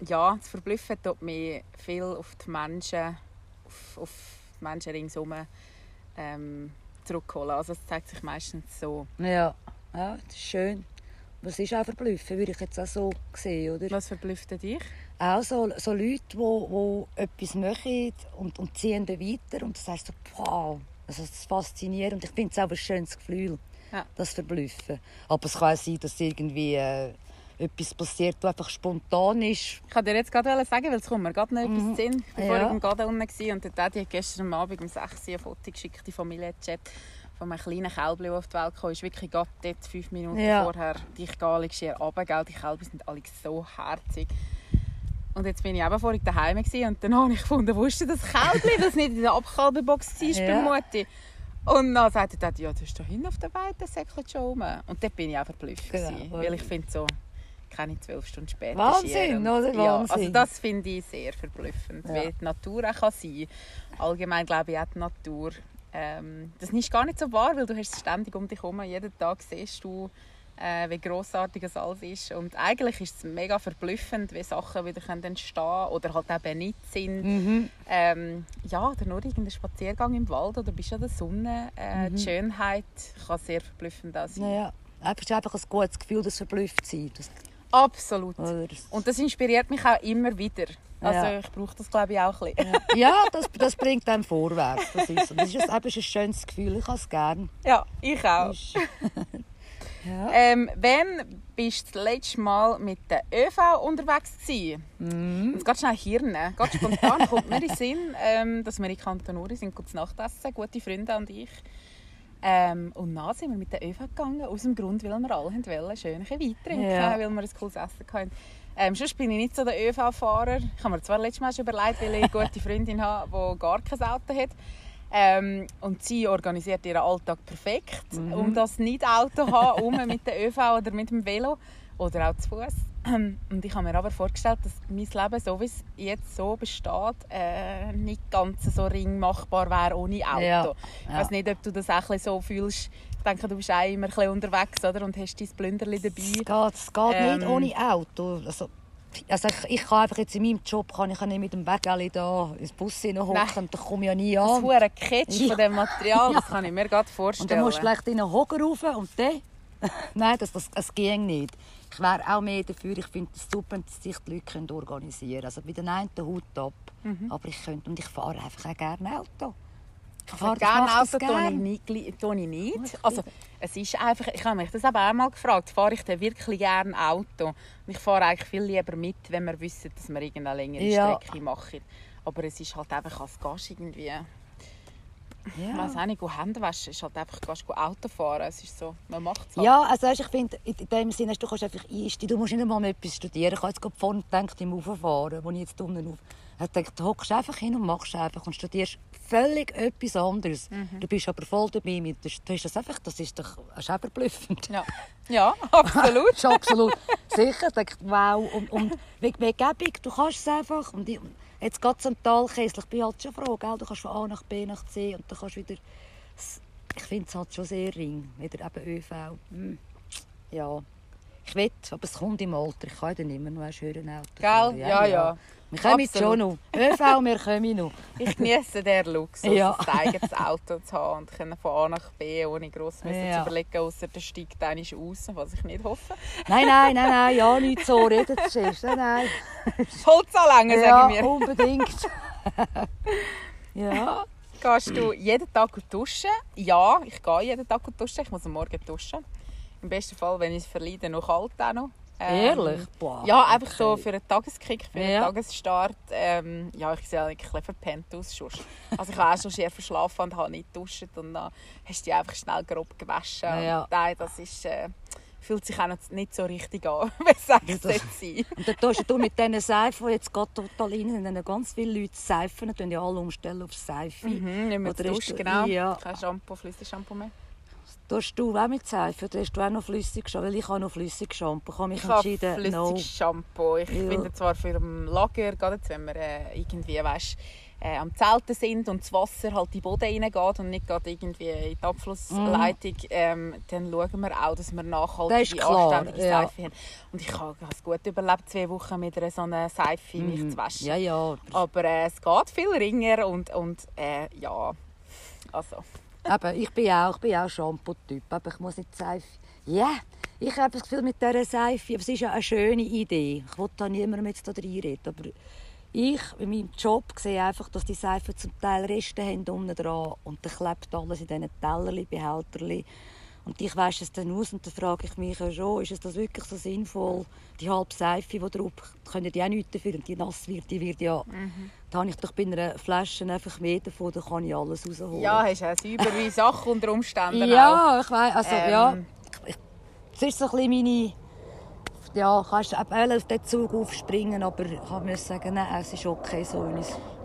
ja, das Verblüffen tut mich viel auf die Menschen, auf, auf die Menschen ringsherum ähm, zurückholen. Also es zeigt sich meistens so. Ja, ja das ist schön. Was ist auch verblüffen, würde ich jetzt auch so sehen, oder? Was verblüfft dich? Auch so, so Leute, die, die etwas machen und, und ziehen dann weiter und du sagst so, wow, also das ist faszinierend. Und ich finde es auch ein schönes Gefühl, Ja. das Verblüffen. Aber es kann auch sein, dass irgendwie äh, etwas passiert, das einfach spontan ist. Ich wollte dir jetzt gerade sagen, weil es kommt mir gerade noch etwas den Sinn. Ich war Ja. vorhin im Garten unten und der Daddy hat gestern Abend um 6 Uhr ein Foto geschickt, die Familienchat von einem kleinen Kälbchen, der auf die Welt kam. ist wirklich gerade dort, fünf Minuten Ja. vorher, dich gar schier runter, gell? Die Kälber sind alle so herzig. Und jetzt bin ich eben vorhin daheim und dann habe ich gefunden, wo ist denn das Kälbchen, das nicht in der Abkalbebox war Ja. bei Mutti. Und dann sagte Daddy, ja, du bist da hinten auf der Weide, säckelt schon rum. Und dort bin ich auch verblüfft. Genau. gewesen, Weil ich finde so, keine zwölf Stunden später Wahnsinn, oder? Ja, also Wahnsinn. das finde ich sehr verblüffend, Ja. wie die Natur auch kann sein Allgemein glaube ich auch die Natur Ähm, das ist gar nicht so wahr, weil du hast es ständig um dich herum. Jeden Tag siehst du, äh, wie grossartig es alles ist. Und eigentlich ist es mega verblüffend, wie Sachen wieder entstehen können oder halt eben nicht sind. Mhm. Ähm, ja, oder nur irgendein Spaziergang im Wald oder bist an der Sonne. Äh, Mhm. Die Schönheit kann sehr verblüffend auch sein. Naja, es ist einfach ein gutes Gefühl, das verblüfft sein. Das, Absolut. Und das inspiriert mich auch immer wieder. Also Ja. ich brauche das glaube ich auch ein bisschen. ja, das, das bringt einem vorwärts. Das ist, das ist, ein, ein schönes Gefühl, ich habe es gerne. Ja, ich auch. Ja. Ähm, wann bist du das letzte Mal mit der ÖV unterwegs gewesen? Mhm. Jetzt ganz schnell Hirn. Ganz spontan kommt mir in den Sinn, ähm, dass wir in Kanton Uri sind, kurz Nachtessen, gute Freunde und ich. Ähm, und dann sind wir mit der ÖV gegangen, aus dem Grund, weil wir alle wollten, schön Wein trinken, Ja. weil wir ein cooles Essen hatten. Ähm, sonst bin ich nicht so der ÖV-Fahrer. Ich habe mir zwar letztes Mal schon überlegt, weil ich eine gute Freundin habe, die gar kein Auto hat. Ähm, und sie organisiert ihren Alltag perfekt, Mhm. um das nicht Auto zu haben, um mit der ÖV oder mit dem Velo oder auch zu Fuß. Und ich habe mir aber vorgestellt, dass mein Leben, so wie es jetzt so besteht, äh, nicht ganz so ringmachbar wäre ohne Auto. Ja, Ich ja. weiß nicht, ob du das auch so fühlst. Ich denke, du bist auch immer ein bisschen unterwegs oder? und hast dein Blünderli dabei. Es geht, es geht Ähm. nicht ohne Auto. Also, also ich, ich kann einfach jetzt in meinem Job kann ich nicht mit dem Wägeli da ins Bus hineinhocken, Nein. da komme ich ja nie Das an. hure Ketsch Ja. von dem Material, das kann ich mir gerade Und vorstellen. dann musst du vielleicht in einen Hocker rauf und dann... Nein, das, das, das ging nicht. Ich wäre auch mehr dafür, ich finde es super, dass sich die Leute können organisieren können. Also bei den einen Hut ab. Mhm. Aber ich könnte, und ich fahre einfach auch gerne Auto. Ich Also fahre- ich gerne Auto tue ich nicht. tue ich nicht. Also, es ist einfach, ich habe mich das eben auch mal gefragt, fahre ich denn wirklich gerne Auto? Ich fahre eigentlich viel lieber mit, wenn wir wissen, dass wir irgendeine längere Ja. Strecke machen. Aber es ist halt einfach, als du irgendwie, ich Ja. weiß auch nicht, go Hände waschen, es ist halt einfach, gehst du Auto fahren. Es ist so, man macht es halt. Ja, also ich finde, in dem Sinne, du kannst einfach einsteigen. Du musst nicht einmal etwas studieren. Ich habe jetzt gerade vorne gedacht, im Auffahren, wo ich jetzt unten auf... Ich gedacht, du hockst einfach hin und machst einfach und studierst völlig etwas anderes. Mhm. Du bist aber voll dabei. Mit, du hast das, einfach, das ist doch das ist verblüffend. Ja, ja absolut. Das ist absolut sicher. Ich dachte, wow. Und, und wie, gäbig, du kannst es einfach. Und ich, jetzt geht es am Talkessel. Ich bin halt schon froh, gell? du kannst von A nach B nach C und du kannst wieder... Ich finde es halt schon sehr ring, wieder eben ÖV. Hm. Ja, ich will, aber es kommt im Alter. Ich kann ja dann immer noch ein schönes Auto Gell? fahren. Ja, ja. Wir kommen schon noch. ÖV, wir kommen noch. Ich genieße den Luxus, Ja. ein eigenes Auto zu haben und können von A nach B, ohne gross Ja. zu überlegen, außer der steigt dann aus, was ich nicht hoffe. Nein, nein, nein, nein, ja, nicht so reden, Chef. Nein, nein. Holz anlängen, Ja, sage ich mir. unbedingt. ja. Gehst du jeden Tag duschen? Ja, ich gehe jeden Tag duschen. Ich muss am Morgen duschen. Im besten Fall, wenn ich es verleide, noch kalt auch noch. Ähm, Ehrlich? Boah, Ja, einfach so okay. für einen Tageskick, für einen Ja. Tagesstart. Ähm, ja, ich sehe eigentlich ein verpennt aus. sonst. Also ich habe auch schon sehr verschlafen und habe nicht geduscht. Und dann hast du dich einfach schnell grob gewaschen. Ja. Nein, das ist, äh, fühlt sich auch noch nicht so richtig an, wie es das- sollte sein. Und dann tust du mit diesen Seifen, die jetzt gerade total rein sind, ganz viele Leute Seifen, dann tun ja alle umstellen auf Seife. Mhm, nicht mehr Oder du- genau. ja. Kein Shampoo, Flüssigshampoo mehr. Tust du auch mit Seife oder hast du auch noch flüssig Shampoo? Weil ich habe noch flüssig Shampoo. Ich habe mich Ich habe flüssiges no. Shampoo. Ich Ja. finde zwar für ein Lager, gerade jetzt, wenn wir äh, irgendwie weißt, äh, am Zelten sind und das Wasser halt in den Boden reingeht und nicht gerade irgendwie in die Abflussleitung, ähm, dann schauen wir auch, dass wir Das nachhaltige, ist klar, anständige ja. Seife haben. Und ich habe es gut überlebt, zwei Wochen mit einer so einer Seife mich zu waschen. Mhm. Ja, ja. Aber äh, es geht viel ringer und, und äh, ja, also... Eben, ich bin auch, ich bin auch Shampoo-Typ. Aber ich muss nicht Seife. Ja, ich habe das Gefühl mit dieser Seife, es ist ja eine schöne Idee. Ich will da niemandem jetzt da reinreden, aber ich in meinem Job sehe einfach, dass die Seifen zum Teil Reste haben unten dran und dann klebt alles in diesen Tellerli, Behälterli. Und ich wasche es dann aus und dann frage ich mich ja schon, ist es das wirklich so sinnvoll, die halbe Seife, die drauf, können die auch nichts dafür und die nass wird, die wird ja, da habe ich doch bei einer Flasche einfach mehr davon, da kann ich alles rausholen. Ja, hast du auch saubere Sachen unter Umständen auch. Ja, ich weiß, also Ähm. ja, ich, es ist so ein bisschen meine, ja, kannst auf den Zug aufspringen, aber ich muss sagen, nein, es ist okay so.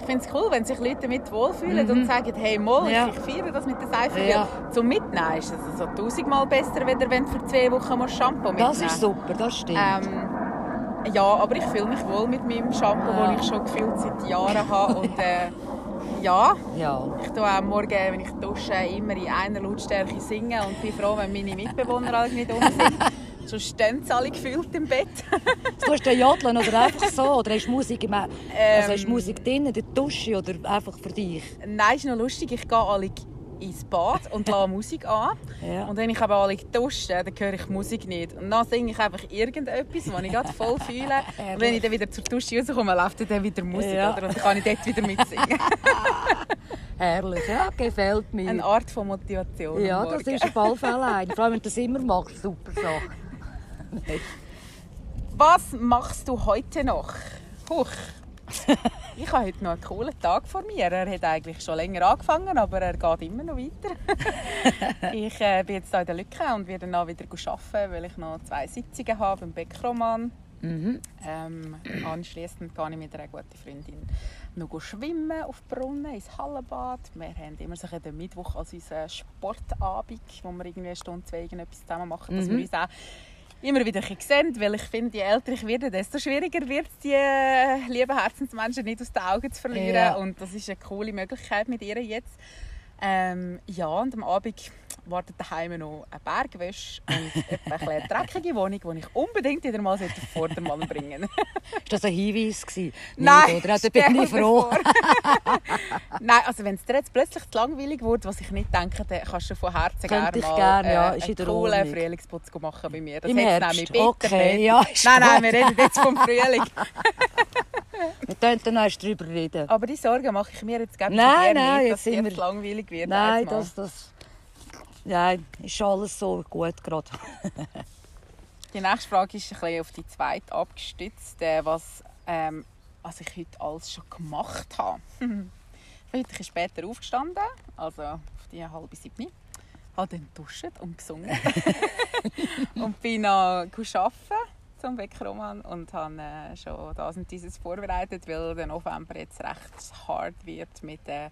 Ich finde es cool, wenn sich Leute damit wohlfühlen und sagen, hey, mal, Mhm. Ja. ich feiere das mit der Seife. Ja. Zum Mitnehmen ist es also tausendmal besser, wenn du für zwei Wochen musst Shampoo mitnehmen Das ist super, das stimmt. Ähm, ja, aber ich fühle mich wohl mit meinem Shampoo, Ja. das ich schon gefühlt seit Jahren habe. Und äh, Ja. Ja. Ich tue auch morgen, wenn ich dusche, immer in einer Lautstärke singen und bin froh, wenn meine Mitbewohner alle nicht um sind. Sonst stehen sie alle gefühlt im Bett. Tust du jodeln oder einfach so? Oder hast du Musik, im, also hast Ähm. Musik drin, in der Dusche oder einfach für dich? Nein, ist noch lustig. Ich gehe alle ins Bad und lasse Musik an. Ja. Und wenn ich aber alle dusche, dann höre ich Musik nicht. Und dann singe ich einfach irgendetwas, was ich gerade voll fühle. Und wenn ich dann wieder zur Dusche rauskomme, läuft dann wieder Musik. Ja. Oder? Und dann kann ich dort wieder mitsingen. Herrlich, ja, gefällt mir. Eine Art von Motivation. ja, das ist auf alle Fälle ein. Vor allem, wenn du das immer machst, super Sache. Was machst du heute noch? Huch. Ich habe heute noch einen coolen Tag vor mir. Er hat eigentlich schon länger angefangen, aber er geht immer noch weiter. ich äh, bin jetzt hier in der Lücke und werde dann wieder arbeiten, weil ich noch zwei Sitzungen habe beim Beckroman. Mhm. Ähm, anschliessend gehe ich mit einer guten Freundin noch schwimmen auf Brunnen ins Hallenbad. Wir haben immer so den Mittwoch als unseren Sportabend, wo wir irgendwie eine Stunde, zwei irgendetwas zusammen machen, dass Mhm. wir uns auch immer wieder ein bisschen sehen, weil ich finde, je älter ich werde, desto schwieriger wird es, die äh, lieben Herzensmenschen nicht aus den Augen zu verlieren. Ja. Und das ist eine coole Möglichkeit mit ihr jetzt. Ähm, ja, und am Abend wartet daheim noch eine Bergwäsche und eine kleine dreckige Wohnung, die ich unbedingt wieder mal auf Vordermann bringen. Ist das ein Hinweis gewesen? Nein, Nicht, oder? Stell bin ich froh. Nein, also wenn es dir jetzt plötzlich zu langweilig wird, was ich nicht denke, dann kannst du von Herzen gerne mal gerne, ja, äh, einen coolen. Frühlingsputz machen bei mir. Das Im Herbst? Okay, nicht. ja, Nein, nein, wir reden jetzt vom Frühling. Wir können dann erst drüber reden. Aber die Sorgen mache ich mir jetzt gerne Nein, nein, nicht, jetzt dass sind wir- langweilig wird. Nein, das, das... Nein, ist alles so gut gerade. Die nächste Frage ist ein bisschen auf die zweite abgestützt, äh, was, ähm, was ich heute alles schon gemacht habe. ich bin heute später aufgestanden, also auf die halbe siebni. Habe dann duscht und gesungen. und bin noch arbeiten zum Beckroman und habe äh, schon das und dieses vorbereitet, weil der November jetzt recht hart wird mit den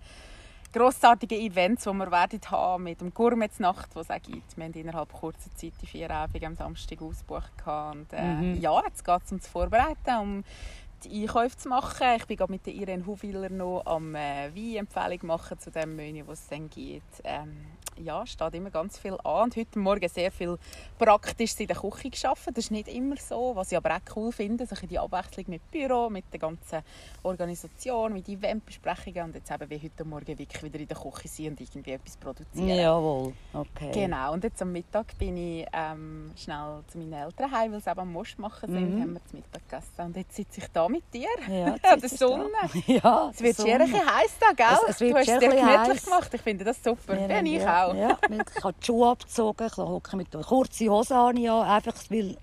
grossartigen Events, die wir werden haben mit dem Gourmetsnacht, die es auch gibt. Wir haben innerhalb kurzer Zeit die vier Abende am Samstag ausgebucht. Und, äh, Mhm. Ja, jetzt geht es um das Vorbereiten, um die Einkäufe zu machen. Ich bin gerade mit der Irene Huwiler noch am äh, Weinempfehlung machen zu dem Menü, was es dann gibt. Ähm, ja, steht immer ganz viel an. Und heute Morgen sehr viel praktisch in der Küche gearbeitet. Das ist nicht immer so, was ich aber auch cool finde. So die Abwechslung mit Büro, mit der ganzen Organisation, mit Eventbesprechungen und jetzt eben wie heute Morgen wirklich wieder in der Küche sein und irgendwie etwas produzieren. Jawohl, okay. Genau, und jetzt am Mittag bin ich ähm, schnell zu meinen Eltern heim, weil sie eben am Most machen sind, Mhm. haben wir zu Mittag gegessen. Und jetzt sitze ich da mit dir. Ja, An der Sonne. Da. Ja, Es wird schier ein bisschen heiß da, gell? Es- es wird du hast es dir gemütlich heiß. gemacht. Ich finde das super. Ja, Bin ich ja, auch. Ja, ich habe die Schuhe abgezogen, ich hocke mit kurze Hose an, einfach weil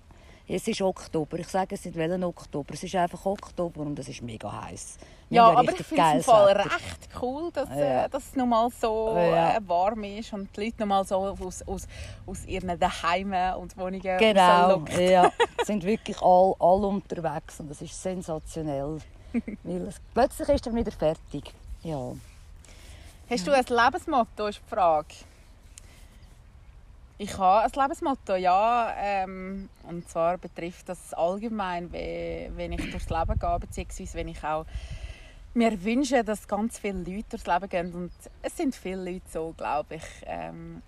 es ist Oktober. Ich sage es nicht welchen Oktober, es ist einfach Oktober und es ist mega heiß. Ja, aber ich finde es im Fall Wetter. recht cool, dass, Ja. äh, dass es nochmal so Ja. äh, warm ist und die Leute nochmal so aus, aus, aus ihren Daheimen und Wohnungen Genau, ja, sind wirklich alle, alle unterwegs und das ist sensationell. weil es, plötzlich ist er wieder fertig. Ja. Hast du ein Lebensmotto, ist die Frage. Ich habe ein Lebensmotto, ja. Ähm, und zwar betrifft das allgemein, wenn ich durchs Leben gehe, beziehungsweise wenn ich auch mir wünsche, dass ganz viele Leute durchs Leben gehen. Und es sind viele Leute so, glaube ich. Ähm,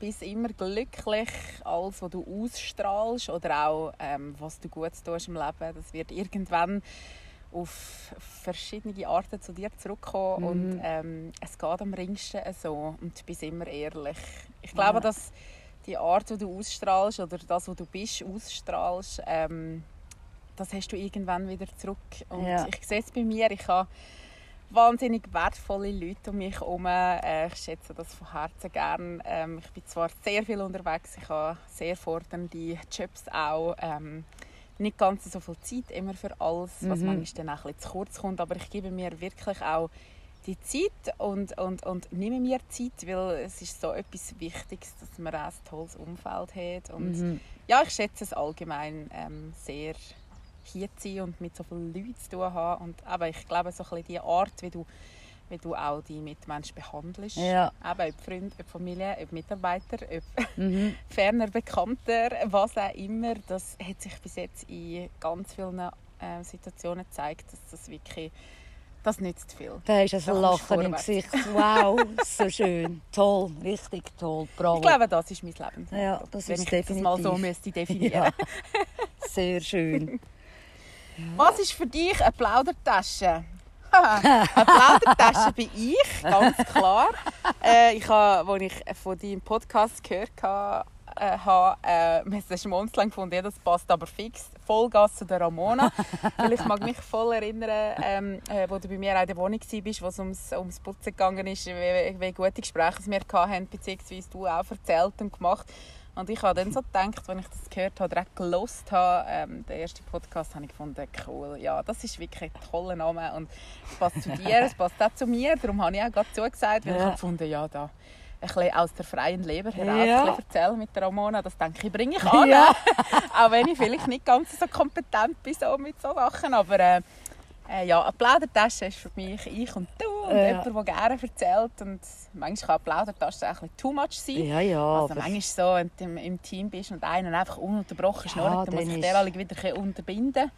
bist immer glücklich, alles, was du ausstrahlst oder auch ähm, was du gut tust im Leben. Das wird irgendwann auf verschiedene Arten zu dir zurückkommen Mhm. und ähm, es geht am ringsten so und du bist immer ehrlich. Ich glaube, Ja. dass die Art, die du ausstrahlst oder das, was du bist, ausstrahlst, ähm, das hast du irgendwann wieder zurück. Und Ja. ich sehe es bei mir, ich habe wahnsinnig wertvolle Leute um mich herum. Äh, ich schätze das von Herzen gern. Ähm, ich bin zwar sehr viel unterwegs, ich habe sehr fordernde Jobs auch. Ähm, nicht ganz so viel Zeit immer für alles, was Mhm. manchmal dann auch ein bisschen zu kurz kommt. Aber ich gebe mir wirklich auch die Zeit und, und, und nehme mir Zeit, weil es ist so etwas Wichtiges, dass man auch ein tolles Umfeld hat. Und Mhm. ja, ich schätze es allgemein ähm, sehr, hier zu sein und mit so vielen Leuten zu tun haben. Und aber ich glaube, so ein bisschen die Art, wie du, wie du auch die Mitmenschen behandelst, Ja. eben ob Freunde, ob Familie, ob Mitarbeiter, ob Mhm. ferner Bekannter, was auch immer, das hat sich bis jetzt in ganz vielen äh, Situationen gezeigt, dass das wirklich das nützt viel. Da Da ein Lachen im. Gesicht. Wow, so schön. Toll, richtig toll. Bravo. Ich glaube, das ist mein Leben. Ja, das Wenn ist ich das mal so definitiv. müsste definieren. Ja, sehr schön. Was ist für dich eine Plaudertasche? eine Plaudertasche bin ich, ganz klar. Äh, ich habe, als ich von deinem Podcast gehört habe, äh, habe äh, ein Schmunzeln gefunden, das passt aber fix. Vollgas zu der Ramona. Weil ich mag mich voll erinnern, ähm, äh, wo du bei mir auch in der Wohnung warst, wo es ums, ums Putzen ist, wie, wie gute Gespräche wir hatten, beziehungsweise du auch erzählt und gemacht. Und ich habe dann so gedacht, als ich das gehört habe, direkt gelost habe, ähm, den ersten Podcast, habe ich gefunden, cool, ja, das ist wirklich ein toller Name und es passt zu dir, es passt auch zu mir, darum habe ich auch gerade zugesagt, weil ich Ja. habe gefunden, ja, da ein bisschen aus der freien Leber heraus Ja. erzählen mit der Ramona, das denke ich, bringe ich an. Ja. auch wenn ich vielleicht nicht ganz so kompetent bin so mit so Sachen, aber äh, äh, ja, eine Plaudertasche ist für mich ich und du und Ja. jemand, der gerne erzählt und manchmal kann eine Plaudertasche auch ein bisschen too much sein. Ja, ja. Also manchmal so, wenn du im, im Team bist und einer einfach ununterbrochen schnurrt, dann muss ich der alle wieder unterbinden.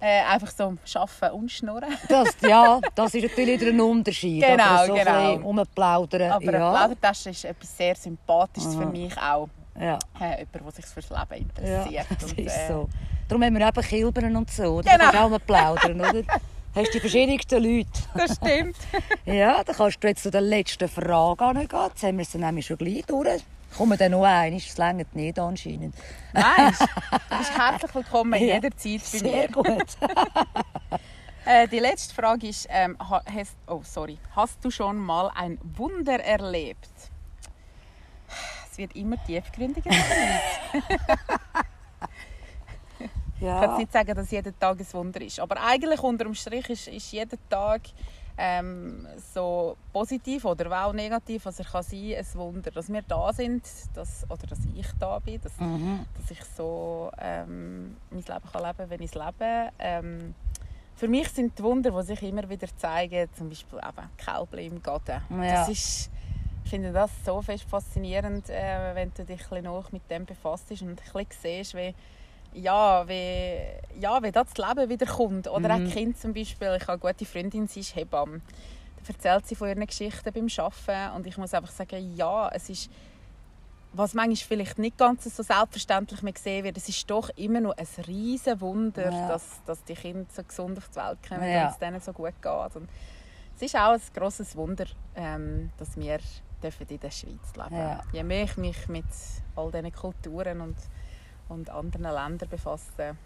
Äh, einfach so arbeiten und schnurren. Das, ja, das ist natürlich wieder ein Unterschied. Genau, aber so genau. rumplaudern. Aber eine ja. Plaudertasche ist etwas sehr Sympathisches für Aha. mich auch. Ja, Äh, jemand, der sich fürs Leben ja, interessiert. das und, ist äh, so. Darum haben wir eben Kilbern und so. Oder? Genau. Da kannst du auch mal plaudern, oder? Hast die verschiedensten Leute. Das stimmt. Ja, dann kannst du jetzt zu der letzten Frage angehen. Jetzt haben wir sie nämlich schon gleich durch. Kommen dann noch ein, es längert nicht anscheinend. Nein, du bist herzlich willkommen Ja. jederzeit bei mir. Sehr gut. Äh, die letzte Frage ist, ähm, ha- hast, oh, sorry. hast du schon mal ein Wunder erlebt? Es wird immer tiefgründiger. Ich kann jetzt Ja, nicht sagen, dass jeder Tag ein Wunder ist. Aber eigentlich unterm Strich ist, ist jeder Tag ähm, so positiv oder auch negativ, was er kann sein, ein Wunder. Dass wir da sind, dass, oder dass ich da bin, dass, mhm. dass ich so ähm, mein Leben kann leben wenn ich es lebe. Ähm, für mich sind die Wunder, die sich immer wieder zeigen, zum Beispiel eben Kälbchen im Garten. Ja. Das ist, ich finde das so fest faszinierend, äh, wenn du dich ein bisschen noch mit dem befasst und ein bisschen siehst, wie, ja, wie, ja, wie das Leben wieder kommt. Oder Mhm. auch Kind zum Beispiel. Ich habe eine gute Freundin, sie ist Hebamme. Da erzählt sie von ihren Geschichten beim Arbeiten und ich muss einfach sagen, ja, es ist was manchmal vielleicht nicht ganz so selbstverständlich mehr gesehen wird, es ist doch immer noch ein riesen Wunder, Ja. dass, dass die Kinder so gesund auf die Welt kommen Ja. und es denen so gut geht. Und es ist auch ein grosses Wunder, ähm, dass wir dürfen in der Schweiz leben Ja. Je mehr ich mich mit all diesen Kulturen und, und anderen Ländern befasse,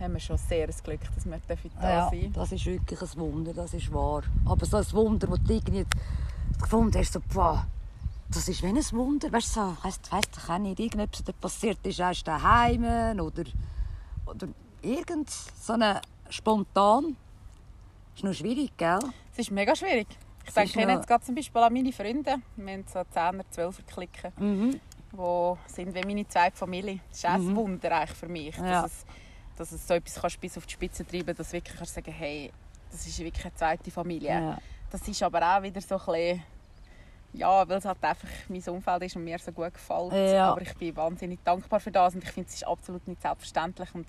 haben wir schon sehr das Glück, dass wir dürfen da ja, sein das ist wirklich ein Wunder, das ist wahr. Aber so ein Wunder, das du irgendwie gefunden hast, so, boah, das ist wie ein Wunder. Weißt du, so, weißt du, auch nicht, irgendetwas da passiert ist, erst daheim oder, oder irgend so eine spontan. ist noch schwierig, gell? Es ist mega schwierig. Ich denke noch- jetzt gerade zum Beispiel an meine Freunde. Wir haben so 10er, 12er Klicken. Mhm. Die sind wie meine zweite Familie. Das ist auch ein Wunder eigentlich für mich, Ja. dass, es, dass es so etwas kannst bis auf die Spitze treiben dass du wirklich kannst sagen hey, das ist wirklich eine zweite Familie. Ja. Das ist aber auch wieder so ein bisschen, ja, weil es halt einfach mein Umfeld ist und mir so gut gefällt. Ja. Aber ich bin wahnsinnig dankbar für das und ich finde, es ist absolut nicht selbstverständlich. Und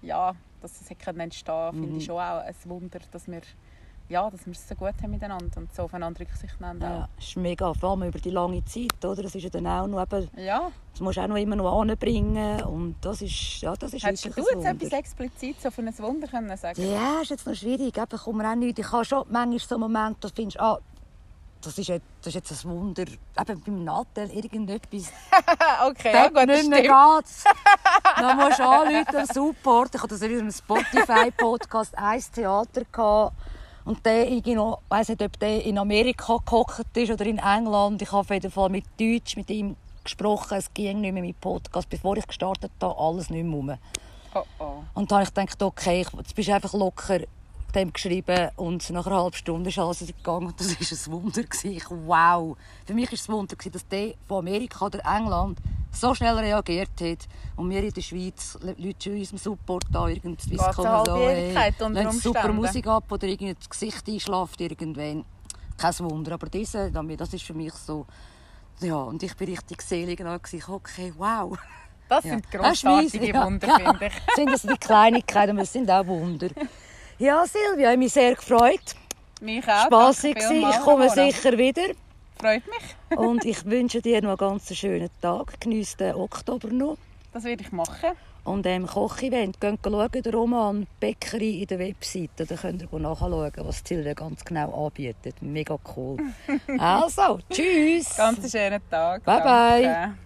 ja, dass es entstehen finde Mhm. ich schon auch ein Wunder, dass wir, ja, dass wir es so gut haben miteinander und so aufeinander Rücksicht nehmen. Ja, das ist mega, vor allem über die lange Zeit, oder? Das ist ja dann auch noch eben, ja. das musst du auch noch immer noch anbringen und das ist, ja, das ist Hättest du wirklich jetzt ein Wunder. etwas explizit so für ein Wunder können sagen Ja, ist jetzt noch schwierig. Eben, kommt mir auch nicht. Ich habe schon manchmal so Momente, da findest du, ah, das ist, jetzt, das ist jetzt ein Wunder. Eben beim Nattel irgendetwas. okay, ja, gut, nicht mehr stimmt. geht. Dann musst du anrufen, Support. Ich hatte das in unserem Spotify-Podcast «Eins Theater» gehabt. Und der, ich weiss nicht, ob der in Amerika gehockt ist oder in England. Ich habe auf jeden Fall mit Deutsch mit ihm gesprochen. Es ging nicht mehr mit Podcast. Bevor ich gestartet habe, alles nicht mehr rum. Oh, oh. Und dann habe ich gedacht, okay, ich- jetzt bist du einfach locker dem geschrieben und nach einer halben Stunde ist alles gegangen und das war ein Wunder. gewesen. Ich, wow! Für mich war es ein Wunder, gewesen, dass der von Amerika oder England so schnell reagiert hat und wir in der Schweiz, Le- Leute in unserem Support da irgendwie Ewigkeit unter lassen super. Musik ab oder irgendwie das Gesicht einschlaft irgendwann. Kein Wunder, aber diese, das ist für mich so, ja, und ich bin richtig selig und habe okay, wow. Das Ja. sind ist grossartige ja. Wunder, Ja. finde ich. sind das die Kleinigkeiten, aber es sind auch Wunder. Ja, Silvia, ich mich sehr gefreut. Mich auch. Spassig vielmals, Ich komme sicher wieder. Freut mich. Und ich wünsche dir noch einen ganz schönen Tag. Genieß den Oktober noch. Das werde ich machen. Und im Kochevent, geht schauen, der Roman Bäckerei in der Webseite. Da könnt ihr nachschauen, was Silvia ganz genau anbietet. Mega cool. also, tschüss. Ganz schönen Tag. Bye, bye. Danke.